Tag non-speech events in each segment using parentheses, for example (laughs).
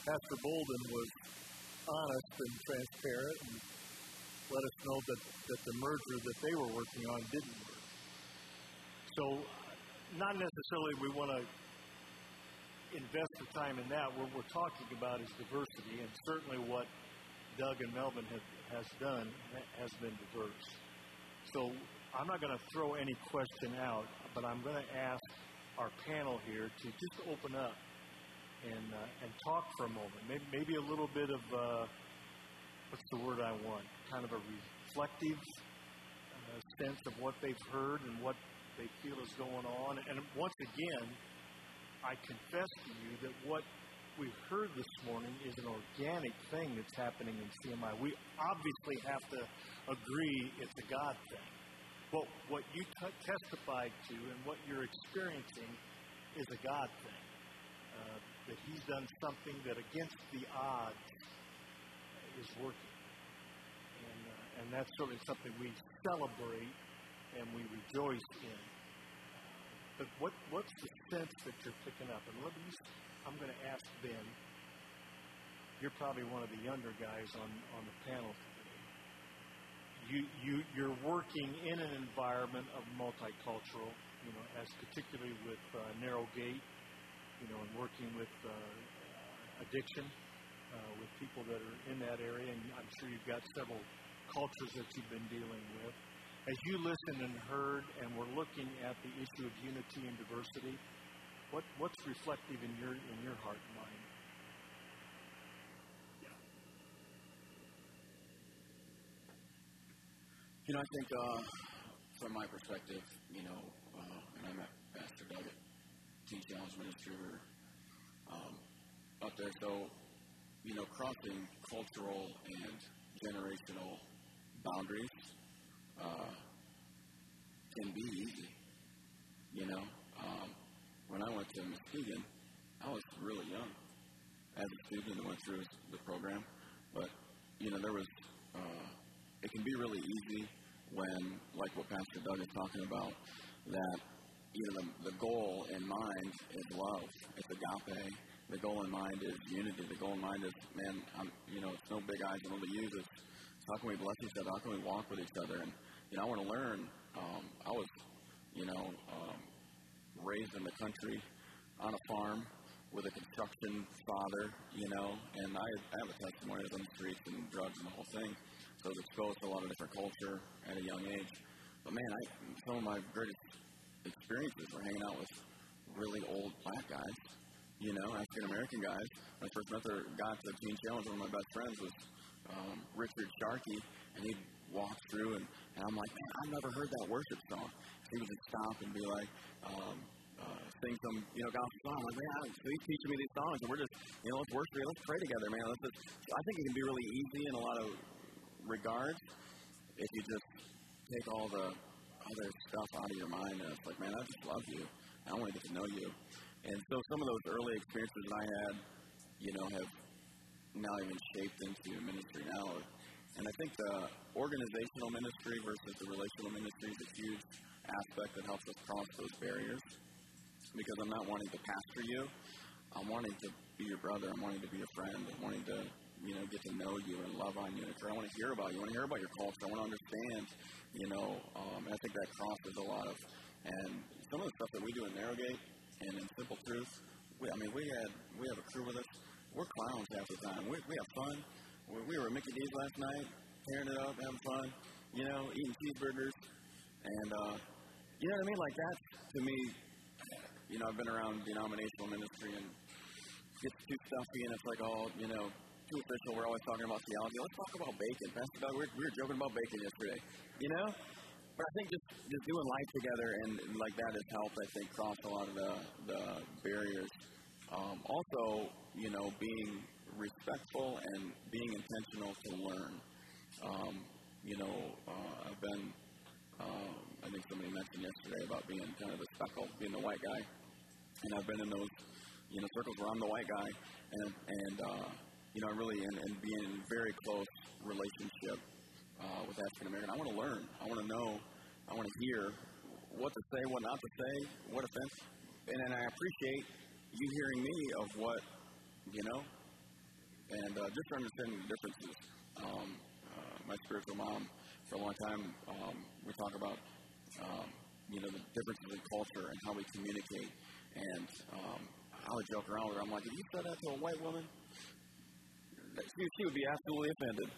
Pastor Bolden was honest and transparent and let us know that, that the merger that they were working on didn't work. So, not necessarily we want to invest the time in that. What we're talking about is diversity, and certainly what Doug and Melvin have, has done has been diverse. So I'm not going to throw any question out, but I'm going to ask our panel here to just open up and uh, and talk for a moment. Maybe, maybe a little bit of uh, what's the word I want? Kind of a reflective uh, sense of what they've heard and what they feel is going on. And once again, I confess to you that what we heard this morning is an organic thing that's happening in CMI. We obviously have to agree it's a God thing. But what you t- testified to and what you're experiencing is a God thing. Uh, that He's done something that against the odds is working. And, uh, and that's certainly something we celebrate and we rejoice in. But what, what's the sense that you're picking up? And let me, I'm going to ask Ben. You're probably one of the younger guys on, on the panel today. you, you, you're working in an environment of multicultural, you know, as particularly with uh, Narrow Gate, you know, and working with uh, addiction, uh, with people that are in that area, and I'm sure you've got several cultures that you've been dealing with. As you listened and heard, and we're looking at the issue of unity and diversity, what, what's reflective in your in your heart and mind? You know, I think uh, from my perspective, you know, uh, and I met Pastor Doug at Teen Challenge Ministry um, up there. So, you know, crossing cultural and generational boundaries uh, can be easy. You know, um, when I went to Muskegon, I was really young as a student and went through the program. But, you know, there was, uh, it can be really easy when, like what Pastor Doug is talking about, that you know the, the goal in mind is love. It's agape. The goal in mind is unity. The goal in mind is, man, I'm, you know, it's no big eyes and little U's. It's how can we bless each other? How can we walk with each other? And you know, I want to learn. Um, I was, you know, um, raised in the country on a farm with a construction father, you know, and I, I have a testimony of on the streets and drugs and the whole thing. So I was exposed to a lot of different culture at a young age. But man, I, some of my greatest experiences were hanging out with really old black guys, you know, African American guys. When I first met the got to Teen Challenge, one of my best friends was um, Richard Sharkey, and he'd walk through, and, and I'm like, man, I've never heard that worship song. He would just stop and be like, um, uh, sing some, you know, gospel song. I'm like, man, so he's teaching me these songs, and we're just, you know, let's worship, let's pray together, man. Let's just, I think it can be really easy in a lot of regard if you just take all the other stuff out of your mind and it's like, man, I just love you. I want to get to know you. And so some of those early experiences that I had, you know, have now even shaped into ministry now. And I think the organizational ministry versus the relational ministry is a huge aspect that helps us cross those barriers. Because I'm not wanting to pastor you. I'm wanting to be your brother. I'm wanting to be your friend. I'm wanting to you know, get to know you and love on you. And I want to hear about you. I want to hear about your culture. I want to understand, you know, um, and I think that crosses a lot of, and some of the stuff that we do in Narrowgate and in Simple Truth, we, I mean, we had, we have a crew with us. We're clowns half the time. We, we have fun. We, we were at Mickey D's last night, tearing it up, having fun, you know, eating cheeseburgers. And, uh, you know what I mean? Like that, to me, you know, I've been around denominational ministry and gets too stuffy and it's like all, you know, too official. We're always talking about theology. Let's talk about bacon. Pastor Doug, we were, joking about bacon yesterday. You know? But I think just, just doing life together and, like that has helped, I think, cross a lot of the, the barriers. Um, also, you know, being respectful and being intentional to learn. Um, you know, uh, I've been, um, I think somebody mentioned yesterday about being kind of the speckle, being the white guy. And I've been in those, you know, circles where I'm the white guy. And, and uh, you know, really, and, and be in very close relationship uh, with African American. I want to learn. I want to know. I want to hear what to say, what not to say, what offense. And then I appreciate you hearing me of what, you know, and uh, just understanding the differences. Um, uh, my spiritual mom, for a long time, um, we talk about um, you know the differences in culture and how we communicate. And um, I would joke around with her. I'm like, if you said that to a white woman, she, she would be absolutely offended.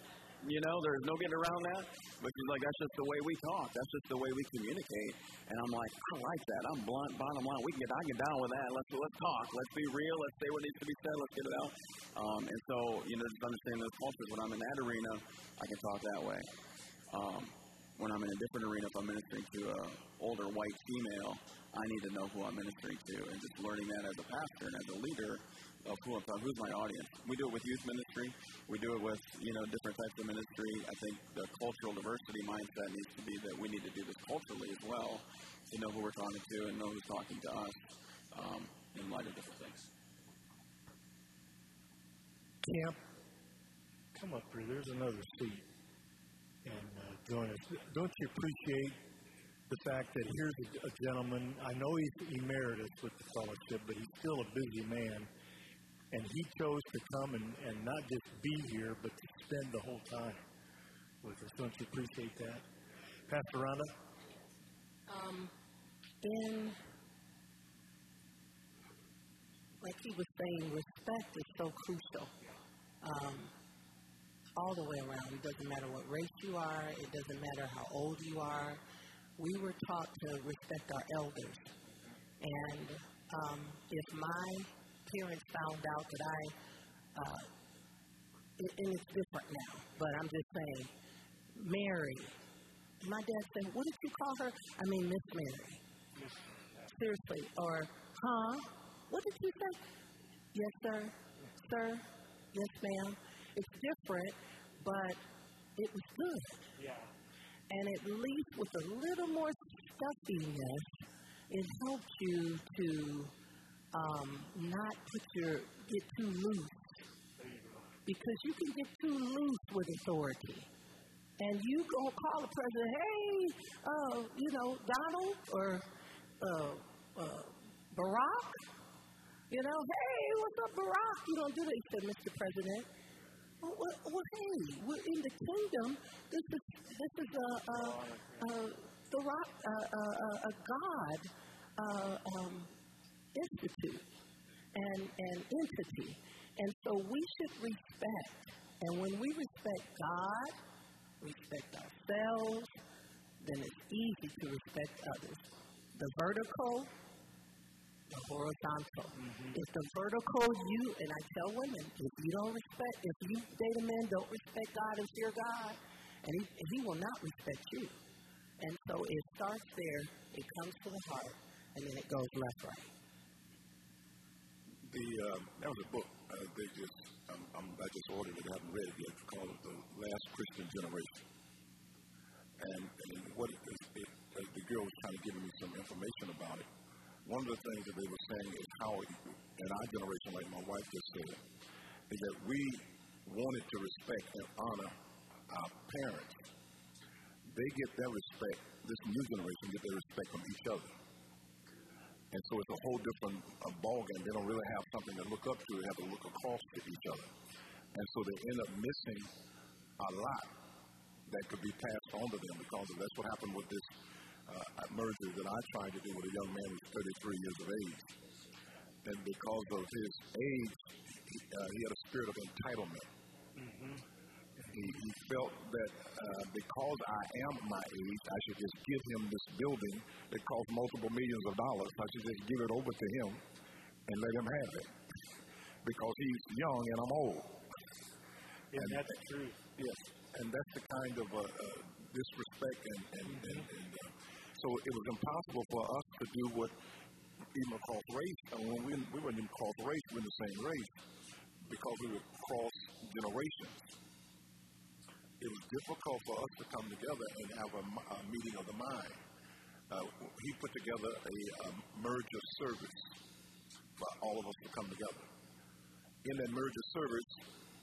You know, there's no getting around that. But she's like, that's just the way we talk. That's just the way we communicate. And I'm like, I like that. I'm blunt. Bottom line, we can get, I get down with that. Let's let's talk. Let's be real. Let's say what needs to be said. Let's get it out. Um, and so, you know, just understanding those cultures. When I'm in that arena, I can talk that way. Um, when I'm in a different arena, if I'm ministering to an older white female, I need to know who I'm ministering to, and just learning that as a pastor and as a leader I'm who's my audience. We do it with youth ministry. We do it with you know different types of ministry. I think the cultural diversity mindset needs to be that we need to do this culturally as well to know who we're talking to and know who's talking to us um, in light of different things. Camp, come up here. There's another seat, and uh, join us. Don't you appreciate the fact that here's a, a gentleman? I know he's emeritus with the fellowship, but he's still a busy man and he chose to come and, and not just be here, but to spend the whole time with us. Don't you appreciate that? Pastor Rhonda? Um, in, like he was saying, respect is so crucial. Um, all the way around. It doesn't matter what race you are, it doesn't matter how old you are. We were taught to respect our elders. And um, if my parents found out that I, uh, and it's different now, but I'm just saying, Mary. My dad said, What did you call her? I mean, Miss Mary. Seriously. Or, huh? What did you say? Yes, sir. Sir. Yes, ma'am. It's different, but it was good. Yeah. And at least with a little more stuffiness, it helped you to um, not put your get too loose because you can get too loose with authority. And you go call the president, hey, uh, you know, Donald or uh, uh, Barack, you know, hey, what's up, Barack? You don't do that. He said, Mr. President, well, well, well hey, we're in the kingdom. This is this is a, a, a a, a, a God. Uh, um, institute and, an entity. And so we should respect. And when we respect God, respect ourselves, then it's easy to respect others. The vertical, the horizontal. Mm-hmm. If the vertical, you, and I tell women, if you don't respect, if you date a man, don't respect God and fear God, and he, he will not respect you. And so it starts there, it comes to the heart, and then it goes left, right the uh, that was a book uh, they just um, um, I just ordered it. I haven't read it yet. It's called The Last Christian Generation. And, and what it, it, it, the girl was kind of giving me some information about it. One of the things that they were saying is how in our generation, like my wife just said, is that we wanted to respect and honor our parents. They get their respect. This new generation get their respect from each other. And so it's a whole different uh, ballgame. They don't really have something to look up to. They have to look across to each other. And so they end up missing a lot that could be passed on to them because that's what happened with this uh, merger that I tried to do with a young man who's 33 years of age. And because of his age, he, uh, he had a spirit of entitlement. Mm-hmm. He, he felt that uh, because I am my age, I should just give him this building that costs multiple millions of dollars. I should just give it over to him and let him have it because he's young and I'm old. Yeah, and that's true. Yes, and that's the kind of uh, uh, disrespect and, and, mm-hmm. and, and uh, so it was impossible for us to do what even across race. And when we, we weren't even cross race, we were in the same race because we were cross generations it was difficult for us to come together and have a, a meeting of the mind. Uh, he put together a um, merger service for all of us to come together. In that merger service,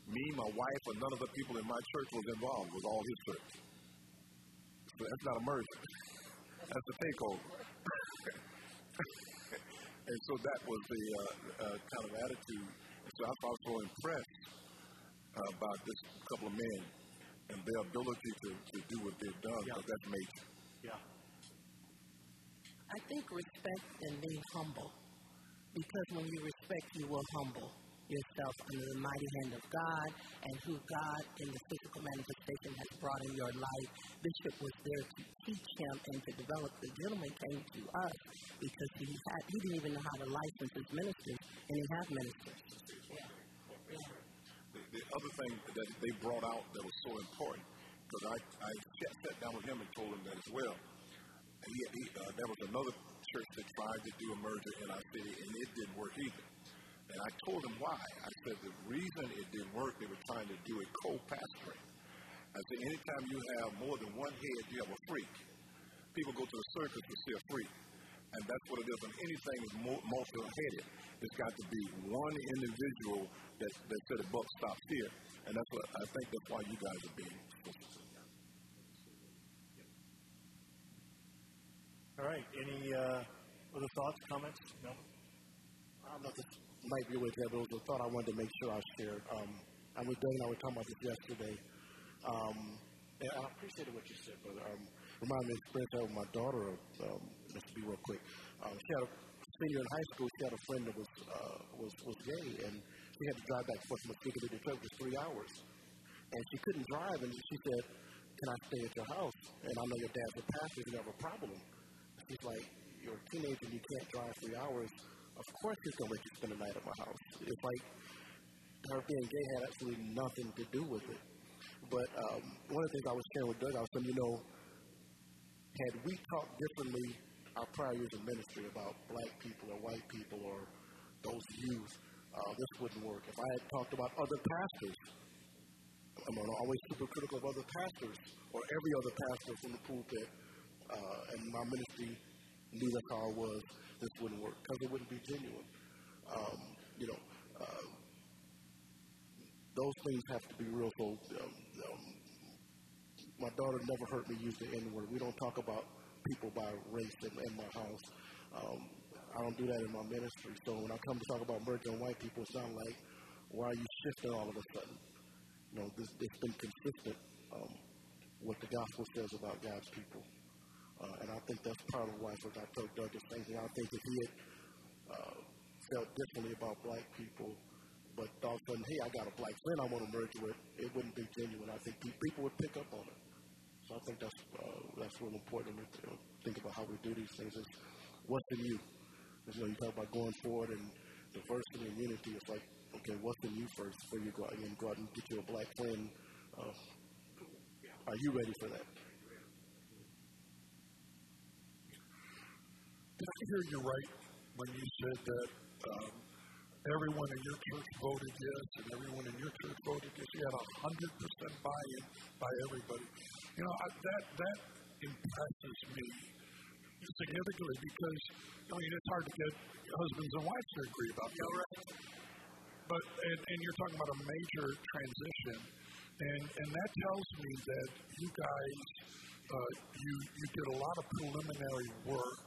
me, my wife, and none of the people in my church was involved. It was all his church. So that's not a merger. (laughs) That's a takeover. (laughs) and so that was the uh, uh, kind of attitude. And so I was so impressed uh, by this couple of men and their ability to, to do what they've done. Yeah. That's major. Yeah. I think respect and being humble. Because when you respect, you will humble yourself under the mighty hand of God and who God in the physical manifestation has brought in your life. Bishop was there to teach him and to develop. The gentleman came to us because he had he didn't even know how to license his ministers, and he had ministers. Yeah. yeah. The, the other thing that they brought out that was so important, because I, I sat down with him and told him that as well. He, he, uh, there was another church that tried to do a merger in our city, and it didn't work either. And I told them why. I said the reason it didn't work, they were trying to do a co-pastoring. I said anytime you have more than one head, you have a freak. People go to a circus to see a freak. And that's what it is. When anything is multi-headed, it's got to be one individual that, that said the buck stops here. And that's what I think that's why you guys are being All right. Any uh, other thoughts, comments? No? I'm not might be with there, but it was a thought I wanted to make sure I shared. Um, and with Doug and I were talking about this yesterday. Um, and I appreciated what you said, brother. um, remind me of experience I with my daughter. Um, to be real quick, um, she had a senior in high school. She had a friend that was uh, was was gay, and she had to drive back from Muskegon to Detroit for three hours, and she couldn't drive. And she said, "Can I stay at your house?" And I know your dad's a pastor. You have a problem. She's like, "You're a teenager. and You can't drive three hours." of course he's going to let you spend the night at my house. It's like her being gay had absolutely nothing to do with it. But um, one of the things I was sharing with Doug, I was saying, you know, had we talked differently our prior years of ministry about black people or white people or those youth, uh, this wouldn't work. If I had talked about other pastors, I'm always super critical of other pastors or every other pastor from the pulpit, uh, and my ministry knew that's how it was this wouldn't work because it wouldn't be genuine. Um, you know, uh, those things have to be real. So, um, um, my daughter never heard me use the N word. We don't talk about people by race in, in my house. Um, I don't do that in my ministry. So when I come to talk about merging white people, it sounds like, why are you shifting all of a sudden? You know, this, it's been consistent um, what the gospel says about God's people. Uh, and I think that's part of why forgot to Doug the same thing. I think if he had uh, felt differently about black people, but all of a sudden, hey, I got a black friend I want to merge with, it wouldn't be genuine. I think people would pick up on it. So I think that's uh, that's real important to you know, think about how we do these things. Is what's in you? You know, you talk about going forward and diversity and unity. It's like, okay, what's in you first before you go out and go out and get you a black friend? Uh, are you ready for that? Did I hear you right when you said that um, everyone in your church voted yes and everyone in your church voted yes? You had a hundred percent buy-in by everybody. You know I, that that impresses me significantly because I mean it's hard to get husbands and wives to agree about that. Yeah, right. But and, and you're talking about a major transition, and and that tells me that you guys uh, you you did a lot of preliminary work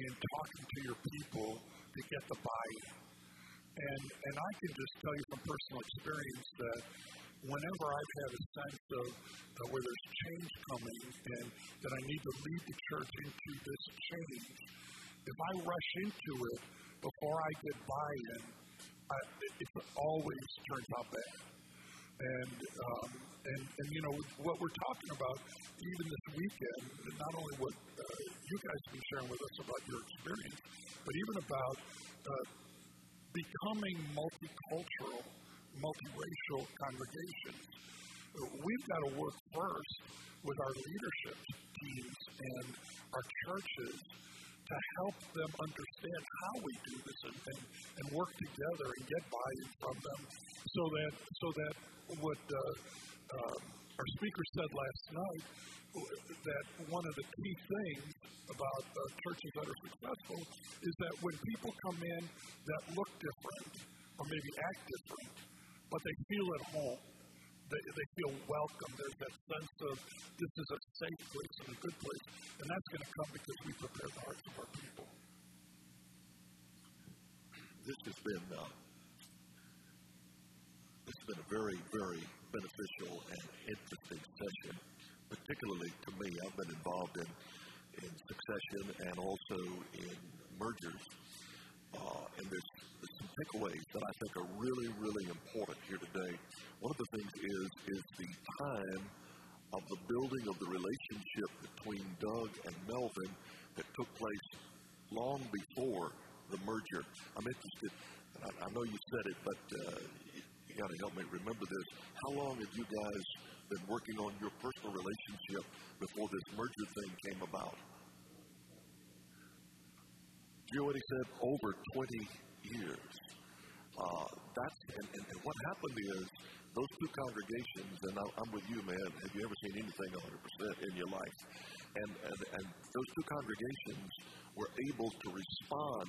in talking to your people to get the buy-in. And, and I can just tell you from personal experience that whenever I've had a sense of uh, where there's change coming and that I need to lead the church into this change, if I rush into it before I get buy-in, I, it, it always turns out bad. And, um, and, and, you know, what we're talking about, even this weekend, not only what uh, you guys have been sharing with us about your experience, but even about uh, becoming multicultural, multiracial congregations. We've got to work first with our leadership teams and our churches to help them understand how we do this and, and, and work together and get buy-in from them so that so that what uh, uh, our speaker said last night that one of the key things about uh, churches that are successful is that when people come in that look different or maybe act different, but they feel at home, they, they feel welcome. There's that sense of this is a safe place and a good place. And that's going to come because we prepare the hearts of our people. This has been uh, it's been a very, very beneficial and interesting session, particularly to me. I've been involved in, in succession and also in mergers. Uh, and there's, there's some takeaways that I think are really, really important here today. One of the things is is the time of the building of the relationship between Doug and Melvin that took place long before the merger. I'm interested. I, I know you said it, but uh, you, you got to help me remember this. How long have you guys been working on your personal relationship before this merger thing came about? You already said over 20 years. Uh, that's and, and, and what happened is those two congregations, and I'm with you, man. Have you ever seen anything 100% in your life? And, and, and those two congregations were able to respond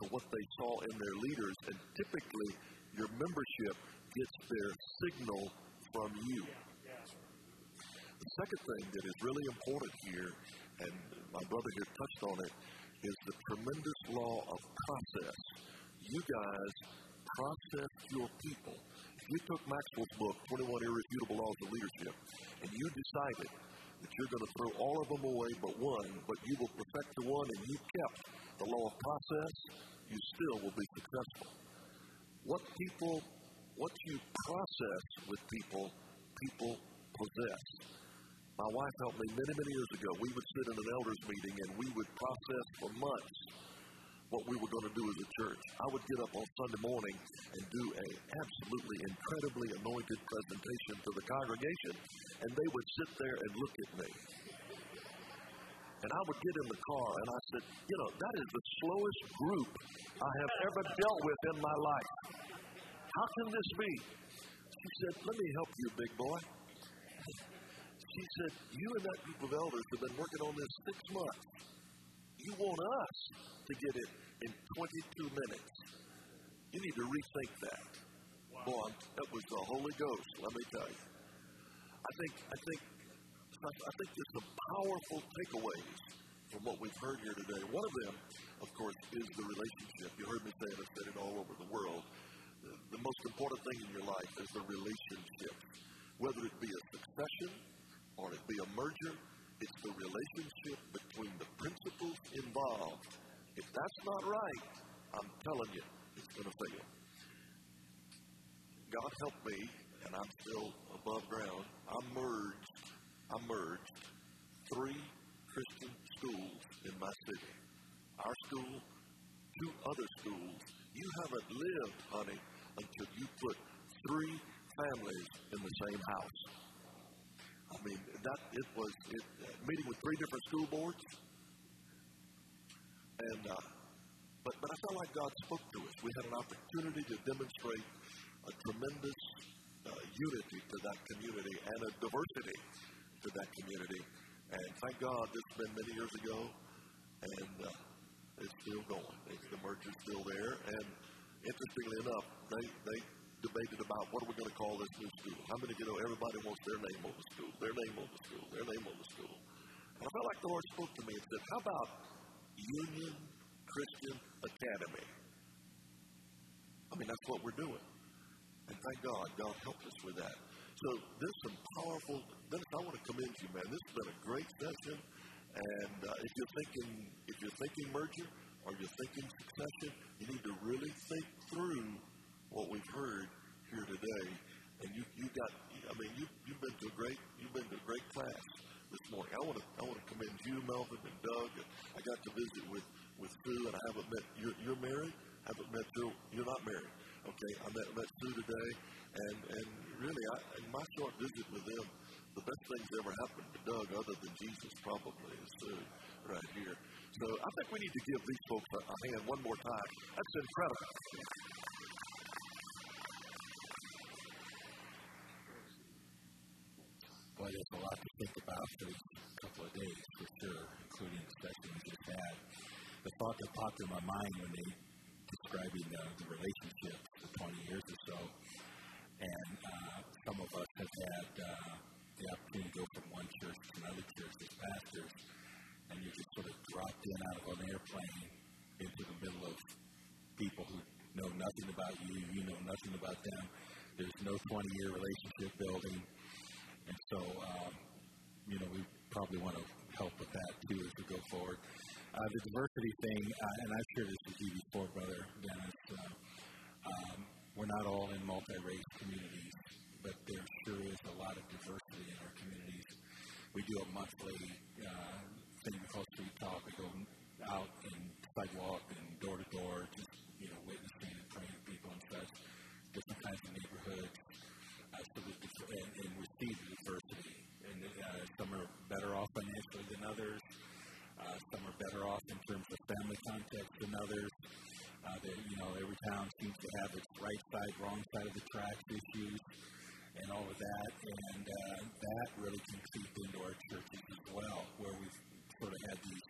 to what they saw in their leaders, and typically your membership gets their signal from you. The second thing that is really important here, and my brother here touched on it, is the tremendous law of process. You guys process your people. If you took Maxwell's book, 21 Irrefutable Laws of Leadership, and you decided that you're going to throw all of them away but one, but you will perfect the one and you kept the law of process, you still will be successful. What people, what you process with people, people possess. My wife helped me many, many years ago. We would sit in an elders meeting and we would process for months what we were going to do as a church. I would get up on Sunday morning and do an absolutely incredibly anointed presentation to the congregation, and they would sit there and look at me. And I would get in the car and I said, you know, that is the slowest group I have ever dealt with in my life. How can this be? She said, let me help you, big boy. She said, you and that group of elders have been working on this six months. You want us to get it in 22 minutes. You need to rethink that. Wow. Boy, that was the Holy Ghost, let me tell you. I think, I think, I think there's some powerful takeaways from what we've heard here today. One of them, of course, is the relationship. You heard me say it, I've said it all over the world. The, the most important thing in your life is the relationship. Whether it be a succession be a merger, it's the relationship between the principals involved. If that's not right, I'm telling you, it's going to fail. God help me, and I'm still above ground. I merged, I merged three Christian schools in my city. Our school, two other schools. You haven't lived, honey, until you put three families in the same house. I mean, that it was it, meeting with three different school boards, and uh, but but I felt like God spoke to us. We had an opportunity to demonstrate a tremendous uh, unity to that community and a diversity to that community. And thank God, this has been many years ago, and uh, it's still going. It's, the merger's still there, and interestingly enough, they they debated about what are we going to call this new school. How many of you know everybody wants their name on the school, their name on the school, their name on the school? And I felt like the Lord spoke to me and said, How about Union Christian Academy? I mean, that's what we're doing. And thank God, God helped us with that. So there's some powerful. Dennis, I want to commend you, man. This has been a great session. And uh, if you're thinking, if you're thinking merger or you're thinking succession, you need to really think through what we've heard here today. And you, you got, I mean, you, you've been to a great, you've been to a great class this morning. I want to, I want to commend you, Melvin and Doug. I got to visit with, with Sue, and I haven't met, you're, you're married? Haven't met Joe, you're not married. Okay, I met, met Sue today, and, and really, I, in my short visit with them, the best things ever happened to Doug, other than Jesus, probably, is Sue right here. So I think we need to give these folks a, a hand one more time. That's incredible. Think about for these couple of days, for sure, including the session we just had. The thought that popped in my mind when they describing uh, the relationship for 20 years or so, and uh, some of us have had uh, the opportunity to go from one church to another church as pastors, and you just sort of dropped in out of an airplane into the middle of people who know nothing about you, you know nothing about them. there's no 20 year relationship building. And so, um, you know, we probably want to help with that too as we go forward. Uh, the diversity thing, uh, and I've shared this with you before, Brother Dennis. Uh, um, we're not all in multi race communities, but there sure is a lot of diversity in our communities. We do a monthly uh, thing called Street Talk. We go out and sidewalk and door to door, just you know, witnessing and praying people and such, different kinds of neighborhoods. Uh, so the, and, and we see the diversity, and uh, some are better off financially than others. Uh, some are better off in terms of family context than others. Uh, they, you know, every town seems to have its right side, wrong side of the tracks issues, and all of that, and uh, that really can creep into our churches as well, where we've sort of had these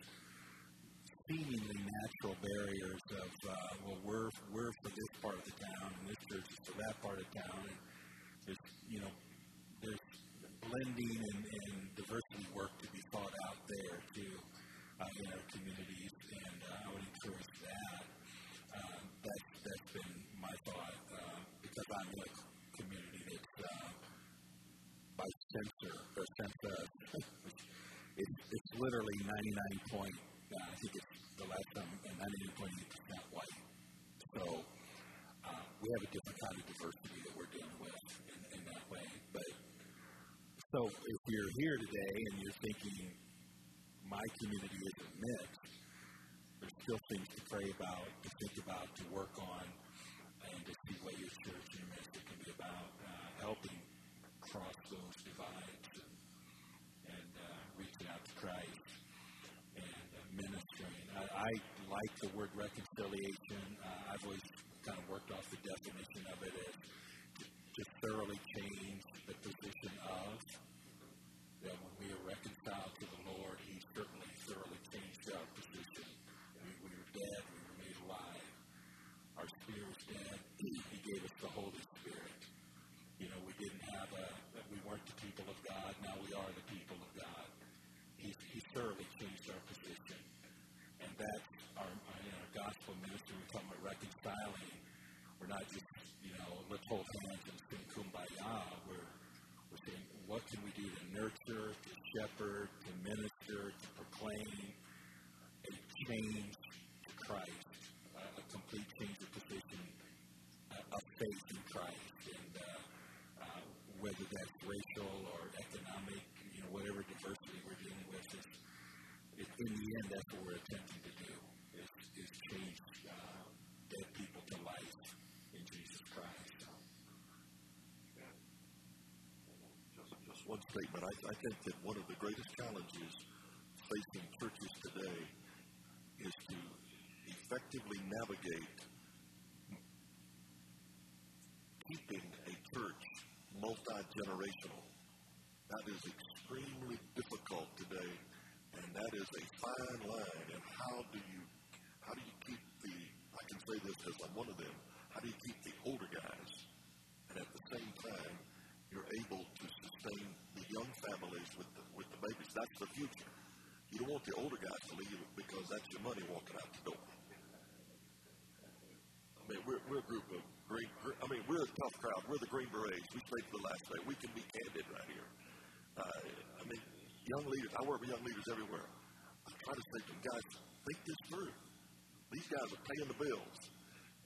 seemingly natural barriers of, uh, well, we're we're for this part of the town, and this church is for that part of town, and there's you know there's blending and, and diversity work to be thought out there too uh, in our communities, and uh, I would encourage that. Uh, that's that's been my thought uh, because I'm in a community that's uh, by censor or census, it's, it's literally 99 point. Uh, I think it's the last time, 99.8% white. So uh, we have a different kind of diversity that we're dealing with in, in that way. But so if you're here today and you're thinking my community isn't mixed, there's still things to pray about, to think about, to work on, and to see what your church and your ministry can be about, uh, helping cross those divides and, and uh, reaching out to Christ and uh, ministering. I, I like the word reconciliation. Uh, I've always kind of worked off the definition of it as to, to thoroughly change the position of. That when we are reconciled to the Lord, He certainly thoroughly changed our position. We, we were dead, we were made alive. Our spirit was dead. He gave us the Holy Spirit. You know, we didn't have a, we weren't the people of God. Now we are the people of God. He, he thoroughly changed our position. And that's our, our you know, gospel ministry. We're talking about reconciling. We're not just, you know, let's hold hands and sing kumbaya. We're, we're saying, what can we do to nurture, to shepherd, to minister, to proclaim a change to Christ, uh, a complete change of position uh, of faith in Christ, and uh, uh, whether that's racial or economic, you know, whatever diversity we're dealing with, is, is in the end, that's what we're attempting to do: is, is change uh, dead people to life in Jesus Christ. So, Just, just one statement. I, I think that one of the greatest challenges facing churches today is to effectively navigate keeping a church multi generational. That is extremely difficult today, and that is a fine line. And how do you how do you keep the I can say this because I'm one of them. How do you keep the older guys, and at the same time you're able to sustain the young families with the, with the babies? That's the future. You don't want the older guys to leave because that's your money walking out the door. I mean, we're, we're a group of green. I mean, we're a tough crowd. We're the Green Berets. We stayed to the last day. We can be candid right here. Uh, I mean, young leaders. I work with young leaders everywhere. I try to say to them, guys, think this through. These guys are paying the bills,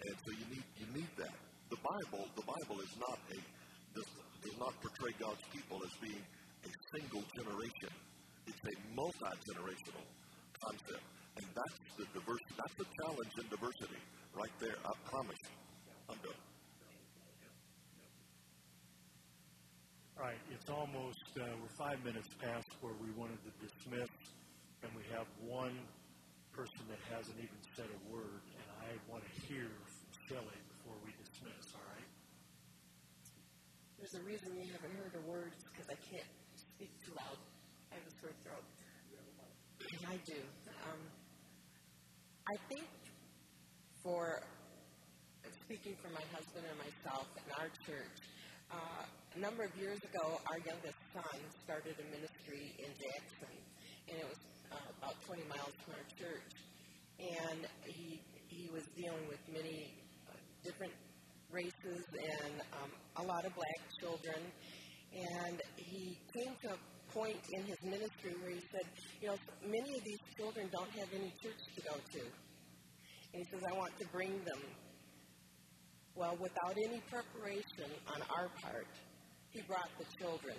and so you need you need that. The Bible, the Bible is not a does, does not portray God's people as being a single generation. It's a multi generational concept, and that's the diversity. That's the challenge in diversity, right there. I promise you. I'm done. All right, it's almost, uh, we're five minutes past where we wanted to dismiss, and we have one person that hasn't even said a word, and I want to hear from Shelley before we dismiss, all right? There's a reason you haven't heard a word because I can't speak too loud. I have a sore throat. I do. Um, I think for speaking for my husband and myself and our church, uh, a number of years ago, our youngest son started a ministry in Jackson, and it was uh, about 20 miles from our church. And he he was dealing with many uh, different races and um, a lot of black children. And he came to a point in his ministry where he many of these children don't have any church to go to. And he says, I want to bring them. Well, without any preparation on our part, he brought the children,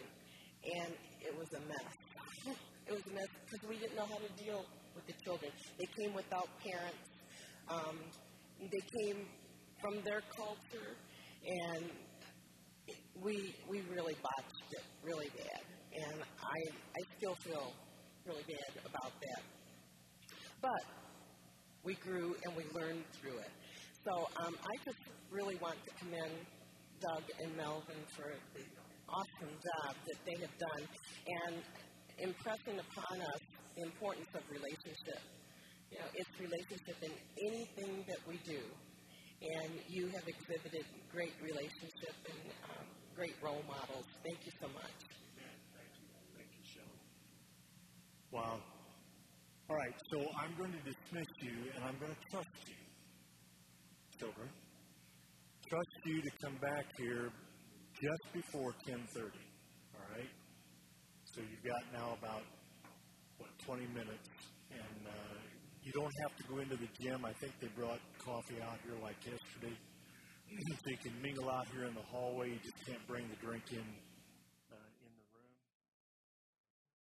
and it was a mess. (laughs) it was a mess because we didn't know how to deal with the children. They came without parents. Um, they came from their culture, and we we really botched it really bad, and I I still feel really bad about that. But we grew and we learned through it. So um, I just really want to commend Doug and Melvin for the awesome job that they have done and impressing upon us the importance of relationship. You know, it's relationship in anything that we do. And you have exhibited great relationship and um, great role models. Thank you so much. Thank you, Shelley. Wow. All right, so I'm going to dismiss you and I'm going to trust you, children. Trust you to come back here just before 10:30. All right. So you've got now about what 20 minutes, and uh, you don't have to go into the gym. I think they brought coffee out here like yesterday, (clears throat) so you can mingle out here in the hallway. You just can't bring the drink in